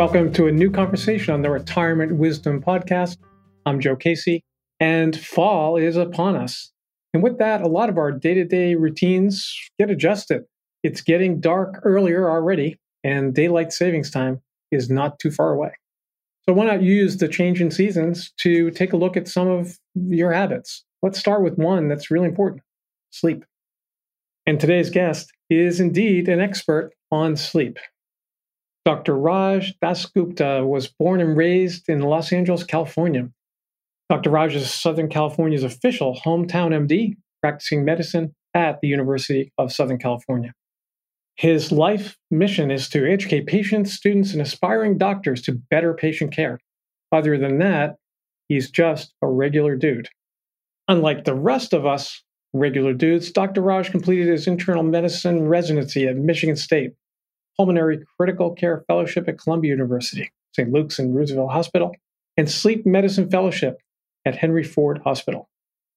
Welcome to a new conversation on the Retirement Wisdom Podcast. I'm Joe Casey, and fall is upon us. And with that, a lot of our day to day routines get adjusted. It's getting dark earlier already, and daylight savings time is not too far away. So, why not use the change in seasons to take a look at some of your habits? Let's start with one that's really important sleep. And today's guest is indeed an expert on sleep. Dr. Raj Dasgupta was born and raised in Los Angeles, California. Dr. Raj is Southern California's official hometown MD, practicing medicine at the University of Southern California. His life mission is to educate patients, students, and aspiring doctors to better patient care. Other than that, he's just a regular dude. Unlike the rest of us regular dudes, Dr. Raj completed his internal medicine residency at Michigan State Pulmonary Critical Care Fellowship at Columbia University, St. Luke's and Roosevelt Hospital, and Sleep Medicine Fellowship at Henry Ford Hospital.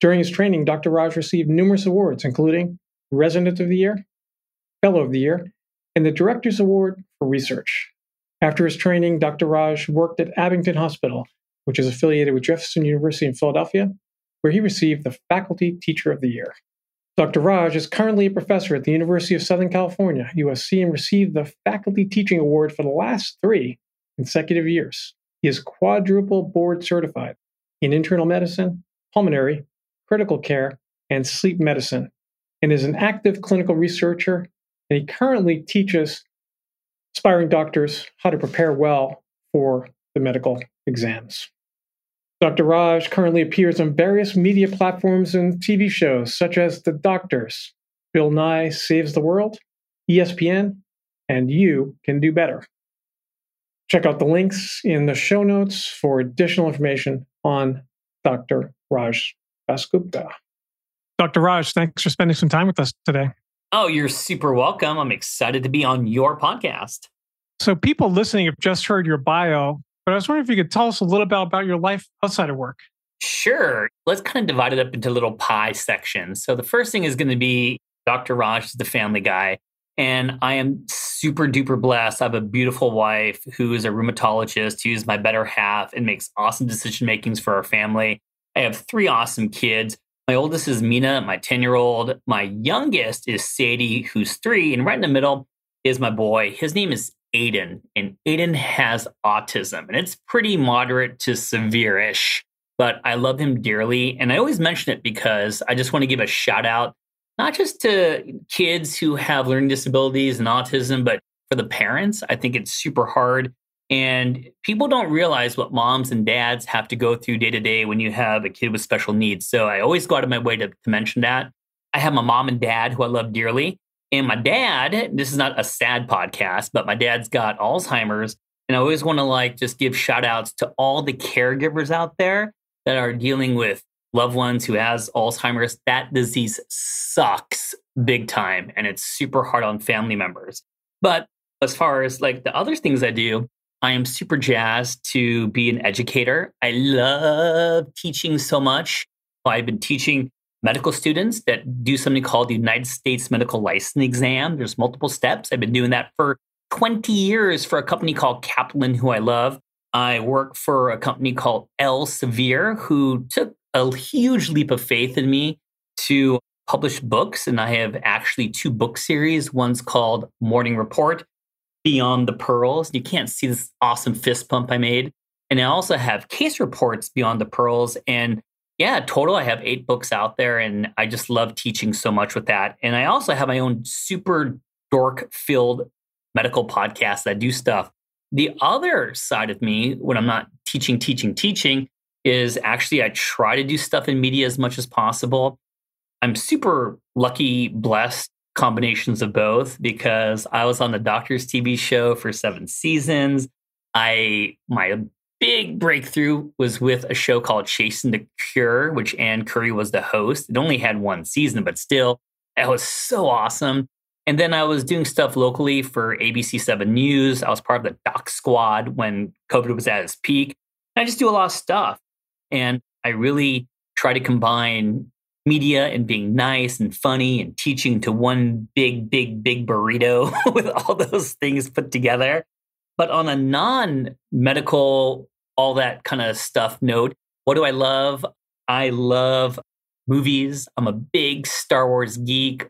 During his training, Dr. Raj received numerous awards, including Resident of the Year, Fellow of the Year, and the Director's Award for Research. After his training, Dr. Raj worked at Abington Hospital, which is affiliated with Jefferson University in Philadelphia, where he received the Faculty Teacher of the Year. Dr. Raj is currently a professor at the University of Southern California, USC, and received the Faculty Teaching Award for the last three consecutive years. He is quadruple board certified in internal medicine, pulmonary, critical care, and sleep medicine, and is an active clinical researcher. And he currently teaches aspiring doctors how to prepare well for the medical exams. Dr. Raj currently appears on various media platforms and TV shows such as The Doctors, Bill Nye Saves the World, ESPN, and You Can Do Better. Check out the links in the show notes for additional information on Dr. Raj Dasgupta. Dr. Raj, thanks for spending some time with us today. Oh, you're super welcome. I'm excited to be on your podcast. So, people listening have just heard your bio but I was wondering if you could tell us a little bit about your life outside of work. Sure. Let's kind of divide it up into little pie sections. So the first thing is going to be Dr. Raj is the family guy. And I am super duper blessed. I have a beautiful wife who is a rheumatologist, who's my better half and makes awesome decision makings for our family. I have three awesome kids. My oldest is Mina, my 10 year old. My youngest is Sadie, who's three. And right in the middle is my boy. His name is Aiden, and Aiden has autism, and it's pretty moderate to severe ish, but I love him dearly. And I always mention it because I just want to give a shout out, not just to kids who have learning disabilities and autism, but for the parents. I think it's super hard. And people don't realize what moms and dads have to go through day to day when you have a kid with special needs. So I always go out of my way to, to mention that. I have my mom and dad who I love dearly. And my dad, this is not a sad podcast, but my dad's got Alzheimer's. And I always want to like just give shout outs to all the caregivers out there that are dealing with loved ones who has Alzheimer's. That disease sucks big time and it's super hard on family members. But as far as like the other things I do, I am super jazzed to be an educator. I love teaching so much. I've been teaching medical students that do something called the United States Medical License Exam. There's multiple steps. I've been doing that for 20 years for a company called Kaplan, who I love. I work for a company called Elsevier, who took a huge leap of faith in me to publish books. And I have actually two book series. One's called Morning Report, Beyond the Pearls. You can't see this awesome fist pump I made. And I also have case reports Beyond the Pearls. And yeah, total. I have eight books out there, and I just love teaching so much with that. And I also have my own super dork filled medical podcast that do stuff. The other side of me, when I'm not teaching, teaching, teaching, is actually I try to do stuff in media as much as possible. I'm super lucky, blessed combinations of both because I was on the Doctor's TV show for seven seasons. I my big breakthrough was with a show called Chasing the Cure, which Ann Curry was the host. It only had one season, but still, it was so awesome. And then I was doing stuff locally for ABC 7 News. I was part of the Doc Squad when COVID was at its peak. I just do a lot of stuff. And I really try to combine media and being nice and funny and teaching to one big, big, big burrito with all those things put together. But on a non medical, all that kind of stuff note, what do I love? I love movies. I'm a big Star Wars geek.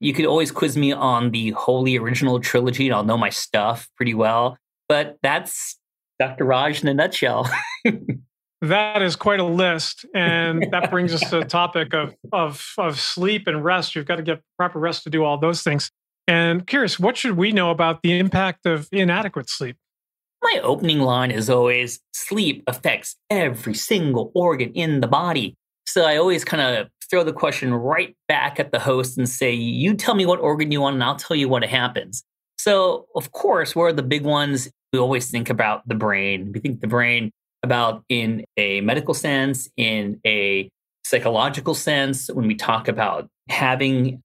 You could always quiz me on the Holy Original Trilogy, and I'll know my stuff pretty well. But that's Dr. Raj in a nutshell. that is quite a list. And that brings us to the topic of, of, of sleep and rest. You've got to get proper rest to do all those things. And curious, what should we know about the impact of inadequate sleep? My opening line is always sleep affects every single organ in the body. So I always kind of throw the question right back at the host and say, You tell me what organ you want, and I'll tell you what happens. So, of course, where are the big ones? We always think about the brain. We think the brain about in a medical sense, in a psychological sense, when we talk about having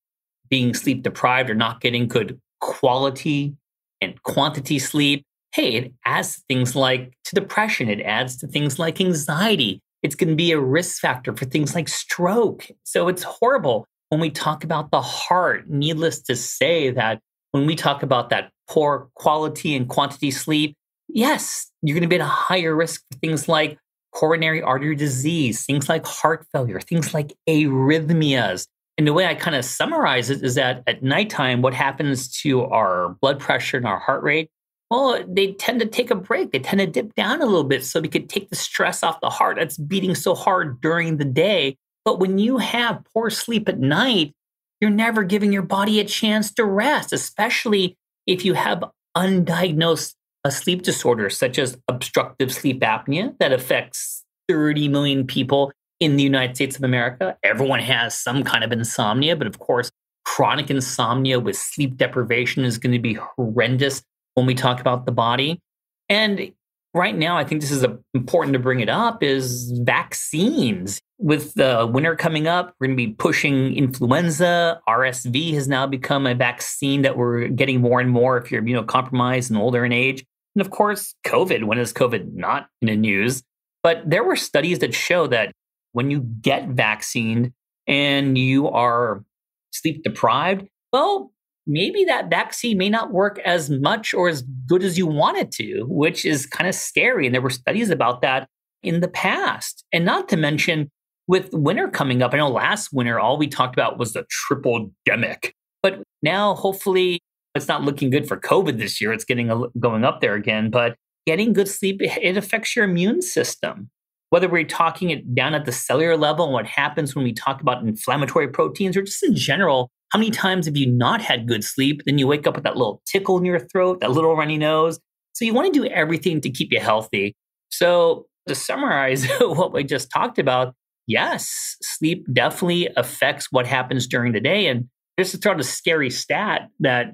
being sleep deprived or not getting good quality and quantity sleep. Hey, it adds to things like to depression, it adds to things like anxiety, it's going to be a risk factor for things like stroke. So it's horrible when we talk about the heart. Needless to say that when we talk about that poor quality and quantity sleep, yes, you're going to be at a higher risk for things like coronary artery disease, things like heart failure, things like arrhythmias. And the way I kind of summarize it is that at nighttime, what happens to our blood pressure and our heart rate well, they tend to take a break. They tend to dip down a little bit so we could take the stress off the heart that's beating so hard during the day. But when you have poor sleep at night, you're never giving your body a chance to rest, especially if you have undiagnosed a sleep disorder such as obstructive sleep apnea that affects 30 million people in the United States of America. Everyone has some kind of insomnia, but of course, chronic insomnia with sleep deprivation is going to be horrendous when we talk about the body. And right now, I think this is a, important to bring it up is vaccines. With the winter coming up, we're going to be pushing influenza. RSV has now become a vaccine that we're getting more and more if you're immunocompromised and older in age. And of course, COVID. When is COVID not in the news? But there were studies that show that when you get vaccinated and you are sleep deprived, well, maybe that vaccine may not work as much or as good as you want it to, which is kind of scary. And there were studies about that in the past. And not to mention, with winter coming up, I know last winter, all we talked about was the triple demic. But now, hopefully, it's not looking good for COVID this year. It's getting a, going up there again. But getting good sleep, it affects your immune system. Whether we're talking it down at the cellular level and what happens when we talk about inflammatory proteins or just in general, how many times have you not had good sleep? Then you wake up with that little tickle in your throat, that little runny nose. So you want to do everything to keep you healthy. So to summarize what we just talked about, yes, sleep definitely affects what happens during the day. And just to throw out a scary stat that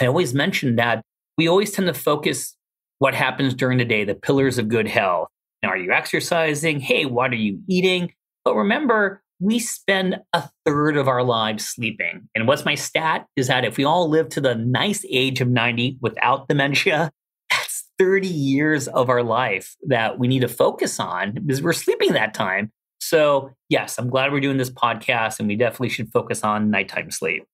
I always mention that we always tend to focus what happens during the day, the pillars of good health. Now, are you exercising? Hey, what are you eating? But remember, we spend a third of our lives sleeping. And what's my stat is that if we all live to the nice age of 90 without dementia, that's 30 years of our life that we need to focus on because we're sleeping that time. So, yes, I'm glad we're doing this podcast and we definitely should focus on nighttime sleep.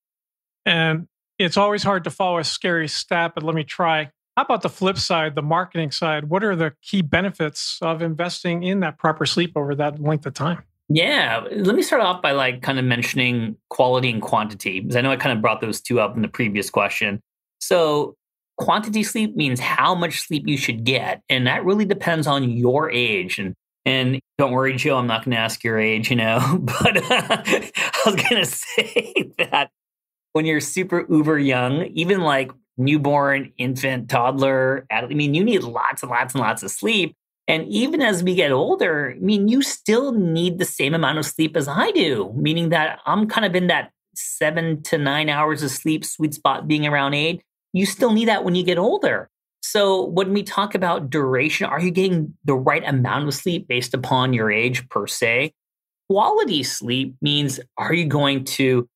And it's always hard to follow a scary stat, but let me try. How about the flip side, the marketing side? What are the key benefits of investing in that proper sleep over that length of time? Yeah, let me start off by like kind of mentioning quality and quantity because I know I kind of brought those two up in the previous question. So, quantity sleep means how much sleep you should get, and that really depends on your age. And and don't worry, Joe, I'm not going to ask your age, you know, but uh, I was going to say that when you're super uber young, even like newborn, infant, toddler, I mean, you need lots and lots and lots of sleep. And even as we get older, I mean, you still need the same amount of sleep as I do, meaning that I'm kind of in that seven to nine hours of sleep sweet spot being around eight. You still need that when you get older. So when we talk about duration, are you getting the right amount of sleep based upon your age per se? Quality sleep means are you going to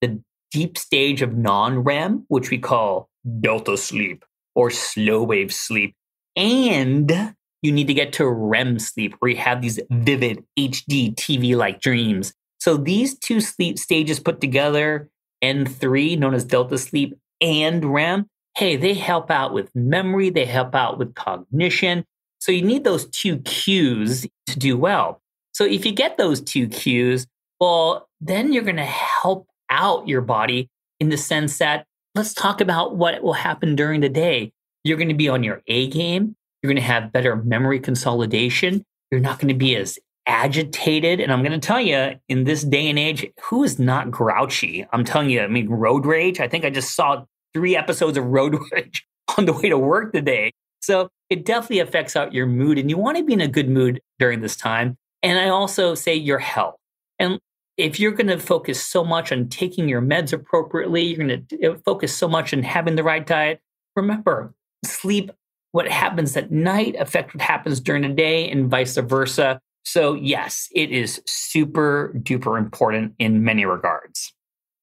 the deep stage of non REM, which we call delta sleep or slow wave sleep, and you need to get to REM sleep where you have these vivid HD TV like dreams. So these two sleep stages put together, N3, known as delta sleep, and REM, hey, they help out with memory, they help out with cognition. So you need those two cues to do well. So if you get those two cues, well, then you're going to help out your body in the sense that let's talk about what will happen during the day. You're going to be on your A game. You're going to have better memory consolidation. You're not going to be as agitated. And I'm going to tell you, in this day and age, who is not grouchy? I'm telling you, I mean, road rage. I think I just saw three episodes of road rage on the way to work today. So it definitely affects out your mood. And you want to be in a good mood during this time. And I also say your health. And if you're going to focus so much on taking your meds appropriately, you're going to uh, focus so much on having the right diet. Remember, sleep, what happens at night affects what happens during the day and vice versa. So, yes, it is super duper important in many regards.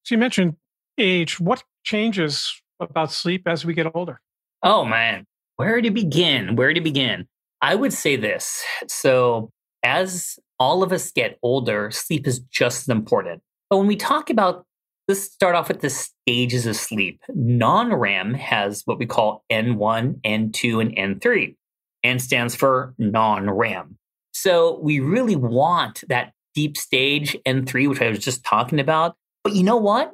So, you mentioned age. What changes about sleep as we get older? Oh, man. Where to begin? Where to begin? I would say this. So, as all of us get older, sleep is just as important. But when we talk about, let's start off with the stages of sleep. Non REM has what we call N1, N2, and N3. N stands for non REM. So we really want that deep stage N3, which I was just talking about. But you know what?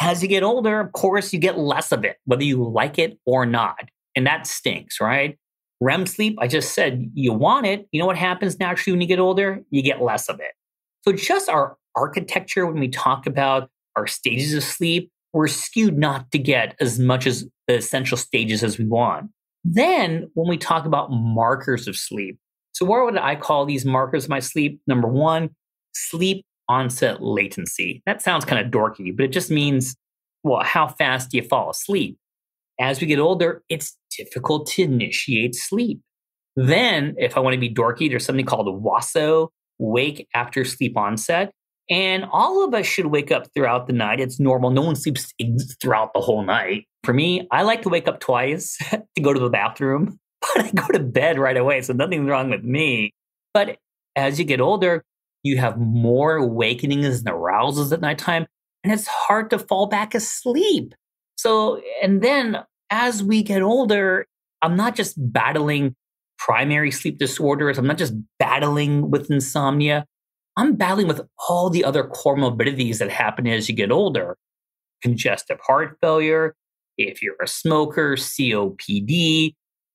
As you get older, of course, you get less of it, whether you like it or not. And that stinks, right? REM sleep, I just said you want it. You know what happens naturally when you get older? You get less of it. So, just our architecture, when we talk about our stages of sleep, we're skewed not to get as much as the essential stages as we want. Then, when we talk about markers of sleep, so what would I call these markers of my sleep? Number one, sleep onset latency. That sounds kind of dorky, but it just means, well, how fast do you fall asleep? As we get older, it's difficult to initiate sleep. Then, if I want to be dorky, there's something called WASO, wake after sleep onset. And all of us should wake up throughout the night. It's normal. No one sleeps throughout the whole night. For me, I like to wake up twice to go to the bathroom, but I go to bed right away. So nothing's wrong with me. But as you get older, you have more awakenings and arousals at nighttime, and it's hard to fall back asleep. So, and then as we get older, I'm not just battling primary sleep disorders. I'm not just battling with insomnia. I'm battling with all the other comorbidities that happen as you get older congestive heart failure, if you're a smoker, COPD,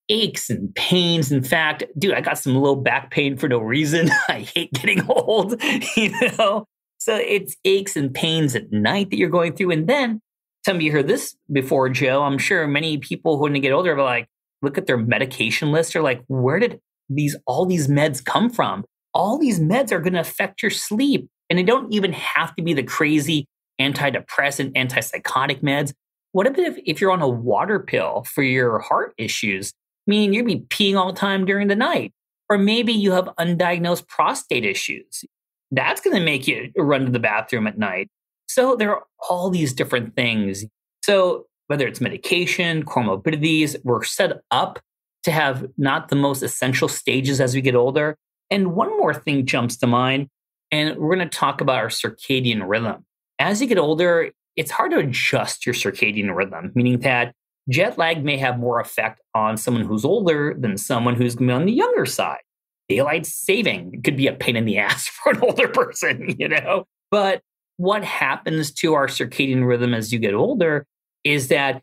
aches and pains. In fact, dude, I got some low back pain for no reason. I hate getting old, you know? So it's aches and pains at night that you're going through. And then some of you heard this before, Joe. I'm sure many people who, when they get older, are like, look at their medication list. They're like, where did these all these meds come from? All these meds are going to affect your sleep, and they don't even have to be the crazy antidepressant, antipsychotic meds. What if if you're on a water pill for your heart issues? Meaning you'll be peeing all the time during the night, or maybe you have undiagnosed prostate issues. That's going to make you run to the bathroom at night. So there are all these different things. So whether it's medication, comorbidities, we're set up to have not the most essential stages as we get older. And one more thing jumps to mind, and we're going to talk about our circadian rhythm. As you get older, it's hard to adjust your circadian rhythm, meaning that jet lag may have more effect on someone who's older than someone who's going to be on the younger side. Daylight saving could be a pain in the ass for an older person, you know? But what happens to our circadian rhythm as you get older is that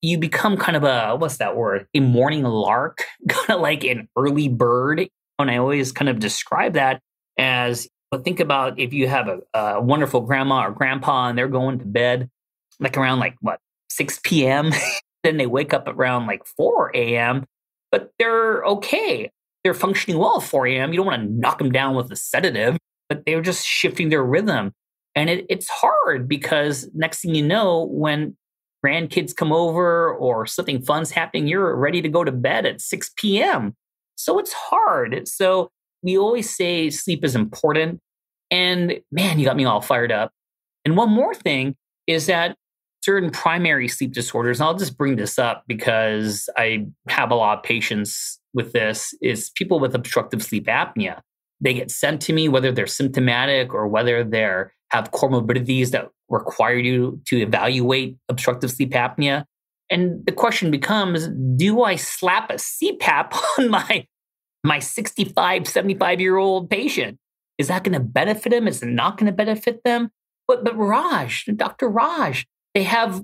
you become kind of a what's that word a morning lark kind of like an early bird and i always kind of describe that as but think about if you have a, a wonderful grandma or grandpa and they're going to bed like around like what 6 p.m then they wake up around like 4 a.m but they're okay. They're functioning well at 4 a.m you don't want to knock them down with a sedative but they're just shifting their rhythm. And it, it's hard because next thing you know, when grandkids come over or something fun's happening, you're ready to go to bed at 6 p.m. So it's hard. So we always say sleep is important. And man, you got me all fired up. And one more thing is that certain primary sleep disorders, and I'll just bring this up because I have a lot of patients with this, is people with obstructive sleep apnea. They get sent to me, whether they're symptomatic or whether they're have comorbidities that require you to evaluate obstructive sleep apnea. And the question becomes do I slap a CPAP on my, my 65, 75 year old patient? Is that going to benefit them? Is it not going to benefit them? But, but Raj, Dr. Raj, they have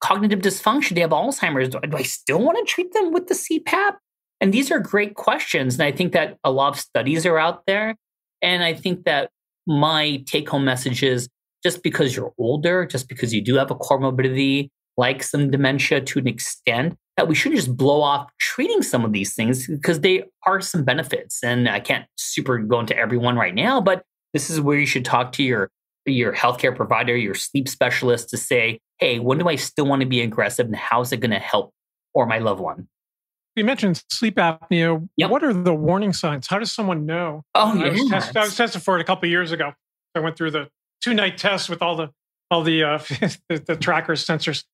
cognitive dysfunction, they have Alzheimer's. Do, do I still want to treat them with the CPAP? And these are great questions. And I think that a lot of studies are out there. And I think that my take home message is just because you're older, just because you do have a comorbidity, like some dementia to an extent, that we shouldn't just blow off treating some of these things because they are some benefits. And I can't super go into everyone right now, but this is where you should talk to your your healthcare provider, your sleep specialist to say, hey, when do I still want to be aggressive and how is it going to help or my loved one? You mentioned sleep apnea. Yep. What are the warning signs? How does someone know? Oh, yeah. I was, test, I was tested for it a couple years ago. I went through the two night test with all the all the, uh, the the trackers sensors.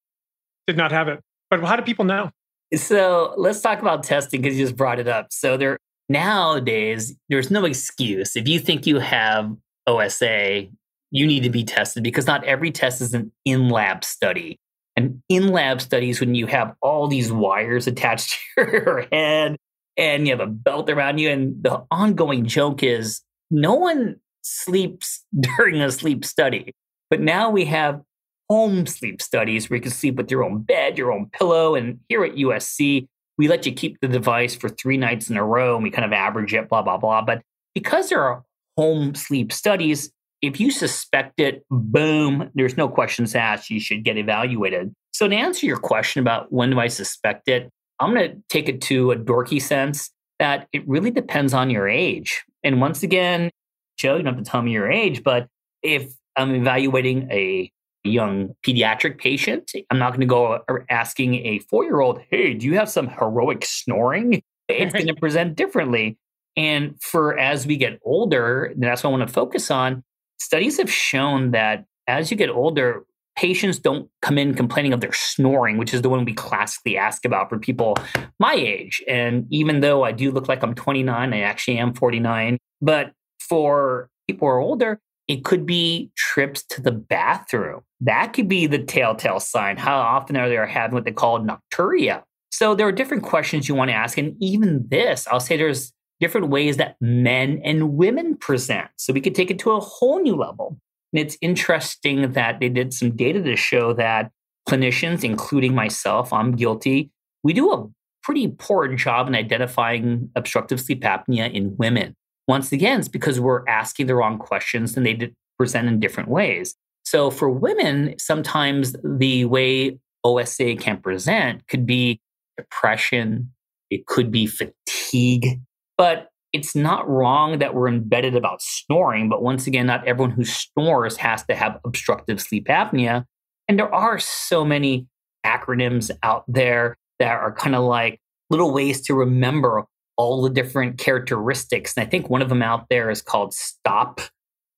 Did not have it. But how do people know? So let's talk about testing because you just brought it up. So there nowadays there's no excuse if you think you have OSA, you need to be tested because not every test is an in lab study. And in lab studies, when you have all these wires attached to your head and you have a belt around you, and the ongoing joke is no one sleeps during a sleep study. But now we have home sleep studies where you can sleep with your own bed, your own pillow. And here at USC, we let you keep the device for three nights in a row and we kind of average it, blah, blah, blah. But because there are home sleep studies, if you suspect it, boom, there's no questions asked. You should get evaluated. So, to answer your question about when do I suspect it, I'm going to take it to a dorky sense that it really depends on your age. And once again, Joe, you don't have to tell me your age, but if I'm evaluating a young pediatric patient, I'm not going to go asking a four year old, hey, do you have some heroic snoring? It's going to present differently. And for as we get older, that's what I want to focus on studies have shown that as you get older, patients don't come in complaining of their snoring, which is the one we classically ask about for people my age. And even though I do look like I'm 29, I actually am 49. But for people who are older, it could be trips to the bathroom. That could be the telltale sign. How often are they having what they call nocturia? So there are different questions you want to ask. And even this, I'll say there's different ways that men and women present. So we could take it to a whole new level. And it's interesting that they did some data to show that clinicians, including myself, I'm guilty, we do a pretty poor job in identifying obstructive sleep apnea in women. Once again, it's because we're asking the wrong questions and they present in different ways. So for women, sometimes the way OSA can present could be depression, it could be fatigue, but it's not wrong that we're embedded about snoring. But once again, not everyone who snores has to have obstructive sleep apnea. And there are so many acronyms out there that are kind of like little ways to remember all the different characteristics. And I think one of them out there is called stop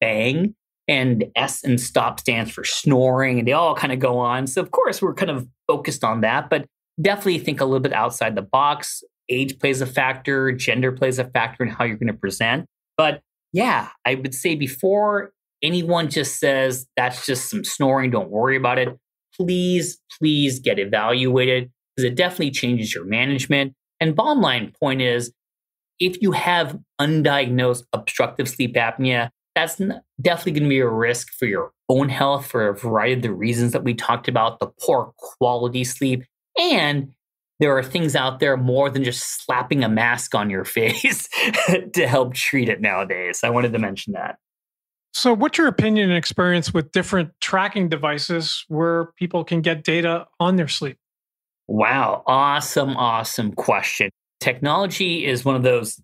bang. And S and stop stands for snoring, and they all kind of go on. So, of course, we're kind of focused on that, but definitely think a little bit outside the box age plays a factor, gender plays a factor in how you're going to present. But yeah, I would say before anyone just says that's just some snoring, don't worry about it. Please, please get evaluated because it definitely changes your management. And bottom line point is if you have undiagnosed obstructive sleep apnea, that's definitely going to be a risk for your own health for a variety of the reasons that we talked about the poor quality sleep and there are things out there more than just slapping a mask on your face to help treat it nowadays. I wanted to mention that. So, what's your opinion and experience with different tracking devices where people can get data on their sleep? Wow, awesome, awesome question. Technology is one of those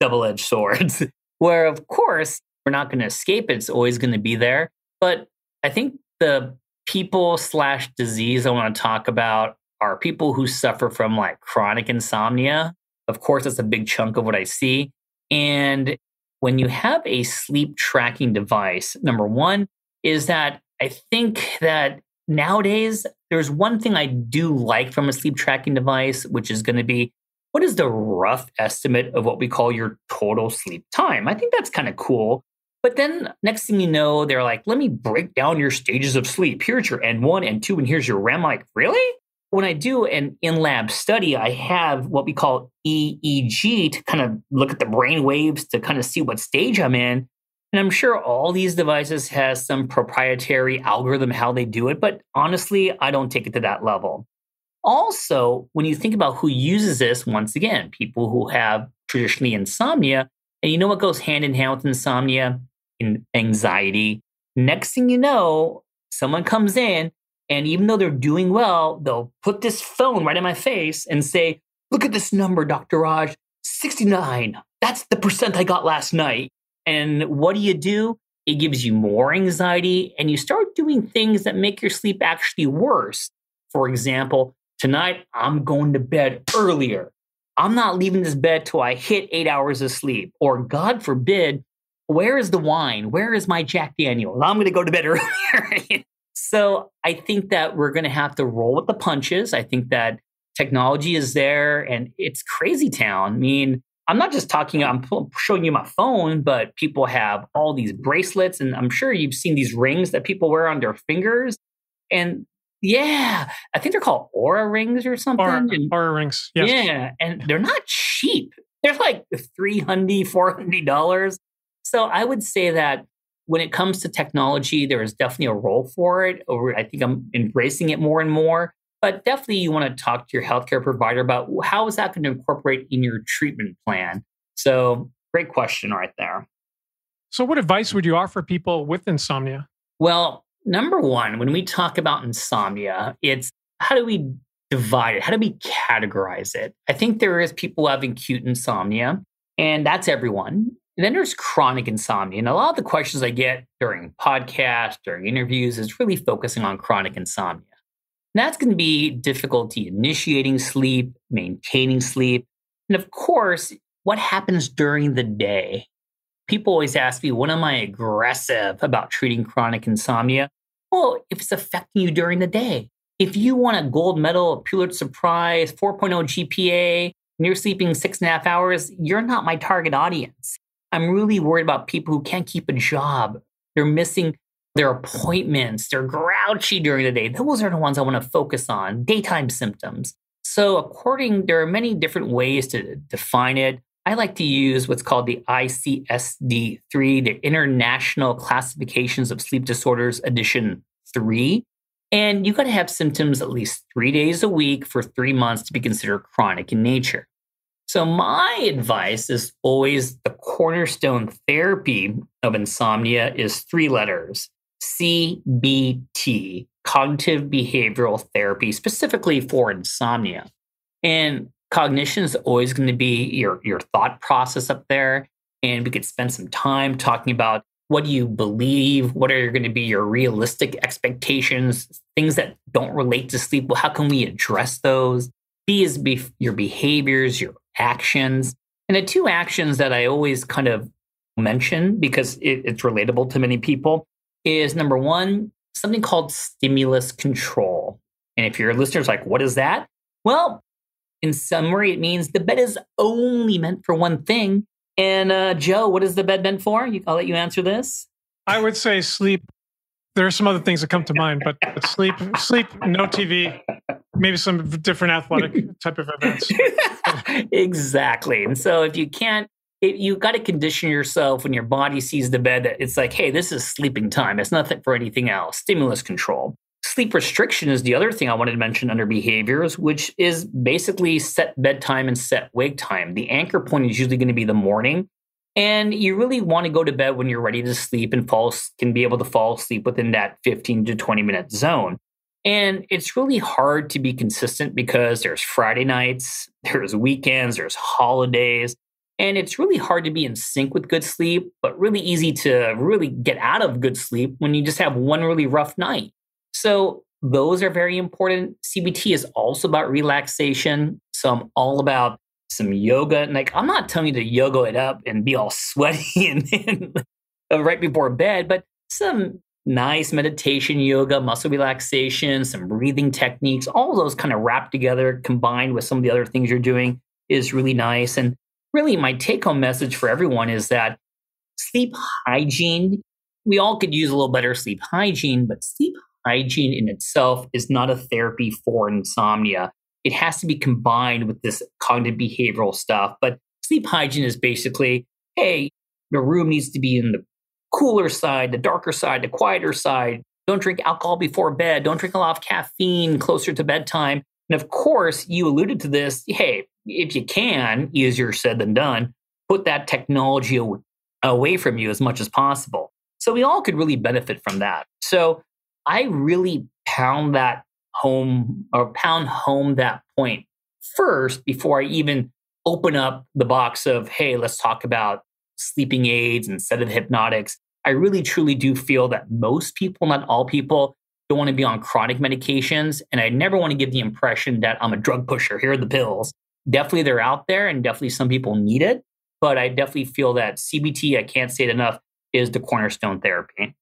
double edged swords where, of course, we're not going to escape it. It's always going to be there. But I think the people slash disease I want to talk about are people who suffer from like chronic insomnia. Of course, that's a big chunk of what I see. And when you have a sleep tracking device, number one is that I think that nowadays there's one thing I do like from a sleep tracking device, which is going to be what is the rough estimate of what we call your total sleep time? I think that's kind of cool. But then next thing you know, they're like, let me break down your stages of sleep. Here's your N1, N2, and here's your REM. like, really? when I do an in lab study, I have what we call EEG to kind of look at the brain waves to kind of see what stage I'm in. And I'm sure all these devices has some proprietary algorithm how they do it, but honestly, I don't take it to that level. Also, when you think about who uses this, once again, people who have traditionally insomnia, and you know what goes hand in hand with insomnia? In anxiety. Next thing you know, someone comes in and even though they're doing well, they'll put this phone right in my face and say, Look at this number, Dr. Raj 69. That's the percent I got last night. And what do you do? It gives you more anxiety and you start doing things that make your sleep actually worse. For example, tonight I'm going to bed earlier. I'm not leaving this bed till I hit eight hours of sleep. Or God forbid, where is the wine? Where is my Jack Daniel? I'm going to go to bed earlier. So I think that we're going to have to roll with the punches. I think that technology is there and it's crazy town. I mean, I'm not just talking, I'm showing you my phone, but people have all these bracelets. And I'm sure you've seen these rings that people wear on their fingers. And yeah, I think they're called Oura rings or something. Oura, and, Oura rings. Yes. Yeah. And they're not cheap. They're like $300, $400. So I would say that when it comes to technology, there is definitely a role for it. Or I think I'm embracing it more and more. But definitely, you want to talk to your healthcare provider about how is that going to incorporate in your treatment plan. So, great question right there. So, what advice would you offer people with insomnia? Well, number one, when we talk about insomnia, it's how do we divide it? How do we categorize it? I think there is people having acute insomnia, and that's everyone. And then there's chronic insomnia. And a lot of the questions I get during podcasts, during interviews, is really focusing on chronic insomnia. That's going to be difficulty initiating sleep, maintaining sleep. And of course, what happens during the day? People always ask me, when am I aggressive about treating chronic insomnia? Well, if it's affecting you during the day. If you want a gold medal, a Pulitzer Prize, 4.0 GPA, and you're sleeping six and a half hours, you're not my target audience. I'm really worried about people who can't keep a job. They're missing their appointments. They're grouchy during the day. Those are the ones I want to focus on, daytime symptoms. So, according, there are many different ways to define it. I like to use what's called the ICSD 3, the International Classifications of Sleep Disorders Edition 3. And you got to have symptoms at least three days a week for three months to be considered chronic in nature. So, my advice is always the cornerstone therapy of insomnia is three letters CBT, cognitive behavioral therapy, specifically for insomnia. And cognition is always going to be your, your thought process up there. And we could spend some time talking about what do you believe? What are going to be your realistic expectations? Things that don't relate to sleep. Well, how can we address those? B is be- your behaviors, your actions. And the two actions that I always kind of mention because it, it's relatable to many people is number one, something called stimulus control. And if your listeners like, what is that? Well, in summary, it means the bed is only meant for one thing. And uh, Joe, what is the bed meant for? You, I'll let you answer this. I would say sleep. There are some other things that come to mind, but, but sleep, sleep, no TV, maybe some different athletic type of events. exactly. And so if you can't, it, you got to condition yourself when your body sees the bed that it's like, hey, this is sleeping time. It's nothing for anything else. Stimulus control. Sleep restriction is the other thing I wanted to mention under behaviors, which is basically set bedtime and set wake time. The anchor point is usually going to be the morning. And you really want to go to bed when you're ready to sleep and fall, can be able to fall asleep within that 15 to 20 minute zone. And it's really hard to be consistent because there's Friday nights, there's weekends, there's holidays. And it's really hard to be in sync with good sleep, but really easy to really get out of good sleep when you just have one really rough night. So, those are very important. CBT is also about relaxation. So, I'm all about some yoga. Like, I'm not telling you to yoga it up and be all sweaty and, and right before bed, but some nice meditation, yoga, muscle relaxation, some breathing techniques, all those kind of wrapped together, combined with some of the other things you're doing, is really nice. And really, my take home message for everyone is that sleep hygiene, we all could use a little better sleep hygiene, but sleep hygiene in itself is not a therapy for insomnia. It has to be combined with this cognitive behavioral stuff. But sleep hygiene is basically hey, the room needs to be in the cooler side, the darker side, the quieter side. Don't drink alcohol before bed. Don't drink a lot of caffeine closer to bedtime. And of course, you alluded to this. Hey, if you can, easier said than done, put that technology away from you as much as possible. So we all could really benefit from that. So I really pound that home or pound home that point first before I even open up the box of, hey, let's talk about sleeping aids and sedative hypnotics. I really truly do feel that most people, not all people, don't want to be on chronic medications. And I never want to give the impression that I'm a drug pusher. Here are the pills. Definitely they're out there and definitely some people need it. But I definitely feel that CBT, I can't say it enough, is the cornerstone therapy.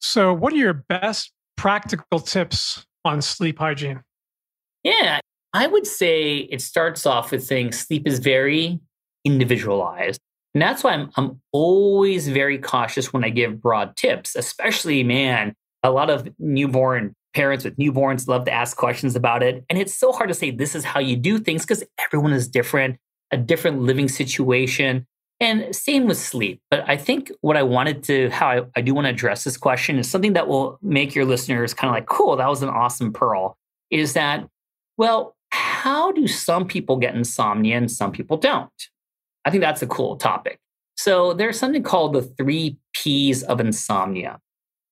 So, what are your best practical tips on sleep hygiene? Yeah, I would say it starts off with saying sleep is very individualized. And that's why I'm, I'm always very cautious when I give broad tips, especially, man, a lot of newborn parents with newborns love to ask questions about it. And it's so hard to say this is how you do things because everyone is different, a different living situation. And same with sleep. But I think what I wanted to, how I, I do want to address this question is something that will make your listeners kind of like, cool, that was an awesome pearl. Is that, well, how do some people get insomnia and some people don't? I think that's a cool topic. So there's something called the three P's of insomnia.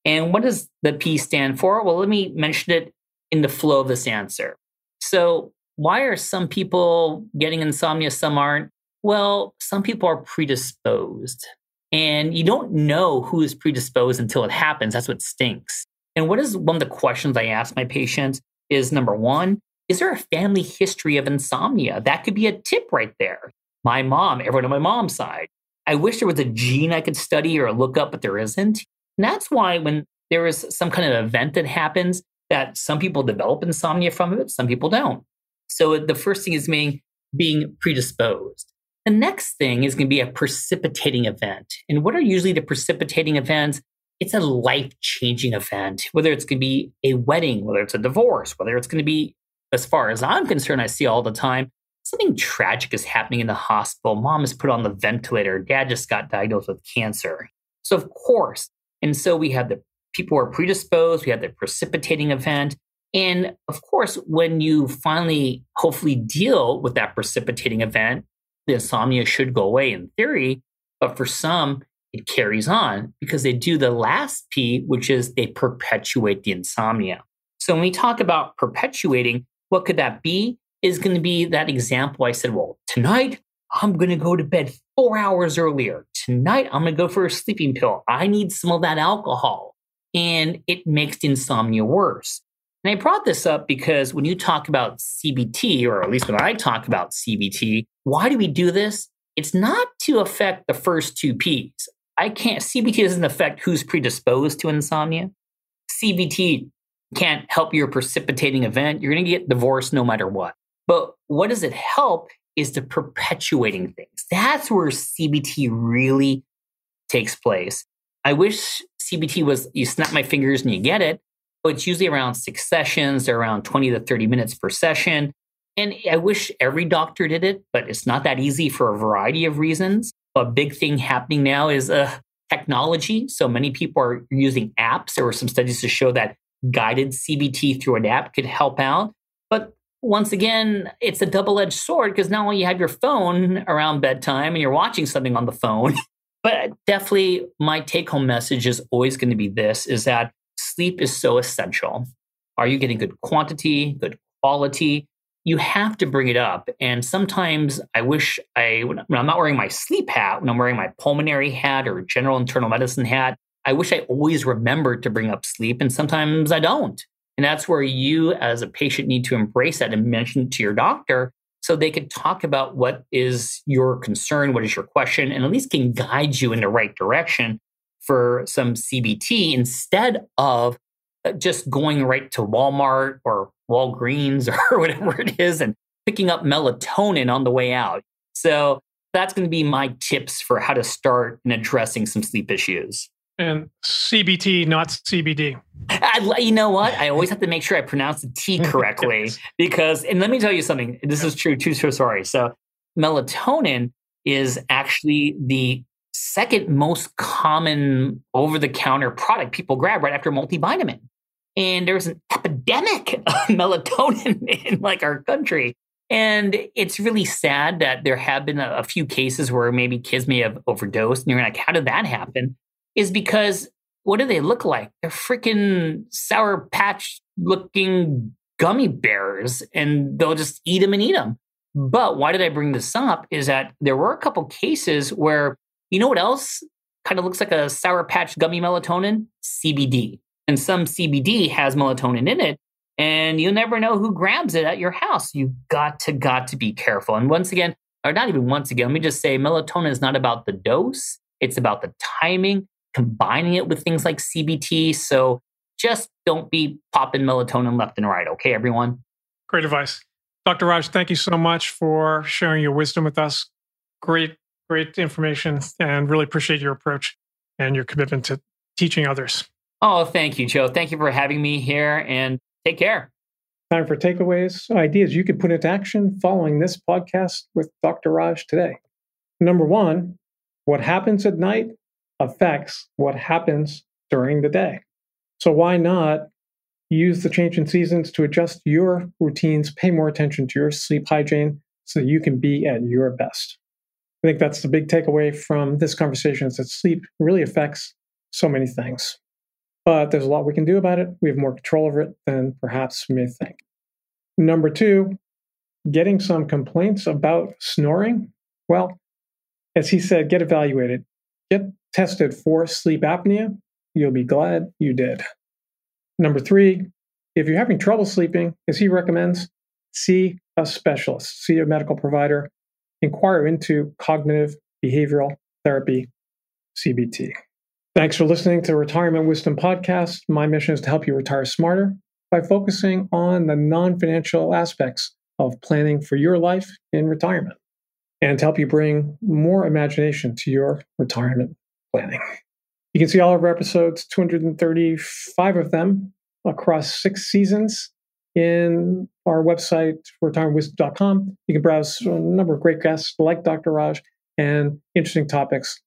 And what does the P stand for? Well, let me mention it in the flow of this answer. So, why are some people getting insomnia, some aren't? Well, some people are predisposed. And you don't know who is predisposed until it happens. That's what stinks. And what is one of the questions I ask my patients is number one, is there a family history of insomnia? That could be a tip right there. My mom, everyone on my mom's side. I wish there was a gene I could study or look up, but there isn't. And that's why when there is some kind of event that happens, that some people develop insomnia from it, some people don't. So the first thing is being, being predisposed. The next thing is going to be a precipitating event. And what are usually the precipitating events? It's a life changing event, whether it's going to be a wedding, whether it's a divorce, whether it's going to be, as far as I'm concerned, I see all the time, something tragic is happening in the hospital. Mom is put on the ventilator. Dad just got diagnosed with cancer. So, of course, and so we had the people who are predisposed, we had the precipitating event. And of course, when you finally hopefully deal with that precipitating event, the insomnia should go away in theory. But for some, it carries on because they do the last P, which is they perpetuate the insomnia. So when we talk about perpetuating, what could that be? Is going to be that example I said, well, tonight I'm going to go to bed four hours earlier. Tonight, I'm going to go for a sleeping pill. I need some of that alcohol. And it makes insomnia worse. And I brought this up because when you talk about CBT, or at least when I talk about CBT, why do we do this? It's not to affect the first two P's. I can't, CBT doesn't affect who's predisposed to insomnia. CBT can't help your precipitating event. You're going to get divorced no matter what. But what does it help is the perpetuating things. That's where CBT really takes place. I wish CBT was you snap my fingers and you get it, but it's usually around six sessions, they're around 20 to 30 minutes per session. And I wish every doctor did it, but it's not that easy for a variety of reasons. A big thing happening now is uh, technology. So many people are using apps. There were some studies to show that guided CBT through an app could help out. But once again, it's a double edged sword because not only you have your phone around bedtime and you're watching something on the phone, but definitely my take home message is always going to be this is that sleep is so essential. Are you getting good quantity, good quality? You have to bring it up. And sometimes I wish I, when I'm not wearing my sleep hat, when I'm wearing my pulmonary hat or general internal medicine hat, I wish I always remembered to bring up sleep. And sometimes I don't. And that's where you, as a patient, need to embrace that and mention it to your doctor so they could talk about what is your concern, what is your question, and at least can guide you in the right direction for some CBT instead of uh, just going right to Walmart or Walgreens or whatever it is and picking up melatonin on the way out. So that's going to be my tips for how to start in addressing some sleep issues. And CBT, not CBD. I, you know what? I always have to make sure I pronounce the T correctly because, and let me tell you something. This is true. True, true story. So, melatonin is actually the second most common over the counter product people grab right after multivitamin. And there's an epidemic of melatonin in like our country. And it's really sad that there have been a, a few cases where maybe kids may have overdosed. And you're like, how did that happen? Is because what do they look like? They're freaking sour patch looking gummy bears and they'll just eat them and eat them. But why did I bring this up? Is that there were a couple cases where, you know what else kind of looks like a Sour Patch gummy melatonin? CBD. And some CBD has melatonin in it. And you'll never know who grabs it at your house. You got to, got to be careful. And once again, or not even once again, let me just say melatonin is not about the dose, it's about the timing, combining it with things like CBT. So just don't be popping melatonin left and right. Okay, everyone? Great advice. Dr. Raj, thank you so much for sharing your wisdom with us. Great, great information, and really appreciate your approach and your commitment to teaching others. Oh, thank you, Joe. Thank you for having me here and take care. Time for takeaways, ideas you can put into action following this podcast with Dr. Raj today. Number one, what happens at night affects what happens during the day. So why not use the change in seasons to adjust your routines, pay more attention to your sleep hygiene so you can be at your best. I think that's the big takeaway from this conversation is that sleep really affects so many things. But there's a lot we can do about it. We have more control over it than perhaps we may think. Number two, getting some complaints about snoring. Well, as he said, get evaluated, get tested for sleep apnea. You'll be glad you did. Number three, if you're having trouble sleeping, as he recommends, see a specialist, see a medical provider, inquire into cognitive behavioral therapy, CBT. Thanks for listening to Retirement Wisdom Podcast. My mission is to help you retire smarter by focusing on the non financial aspects of planning for your life in retirement and to help you bring more imagination to your retirement planning. You can see all of our episodes, 235 of them across six seasons in our website, retirementwisdom.com. You can browse a number of great guests like Dr. Raj and interesting topics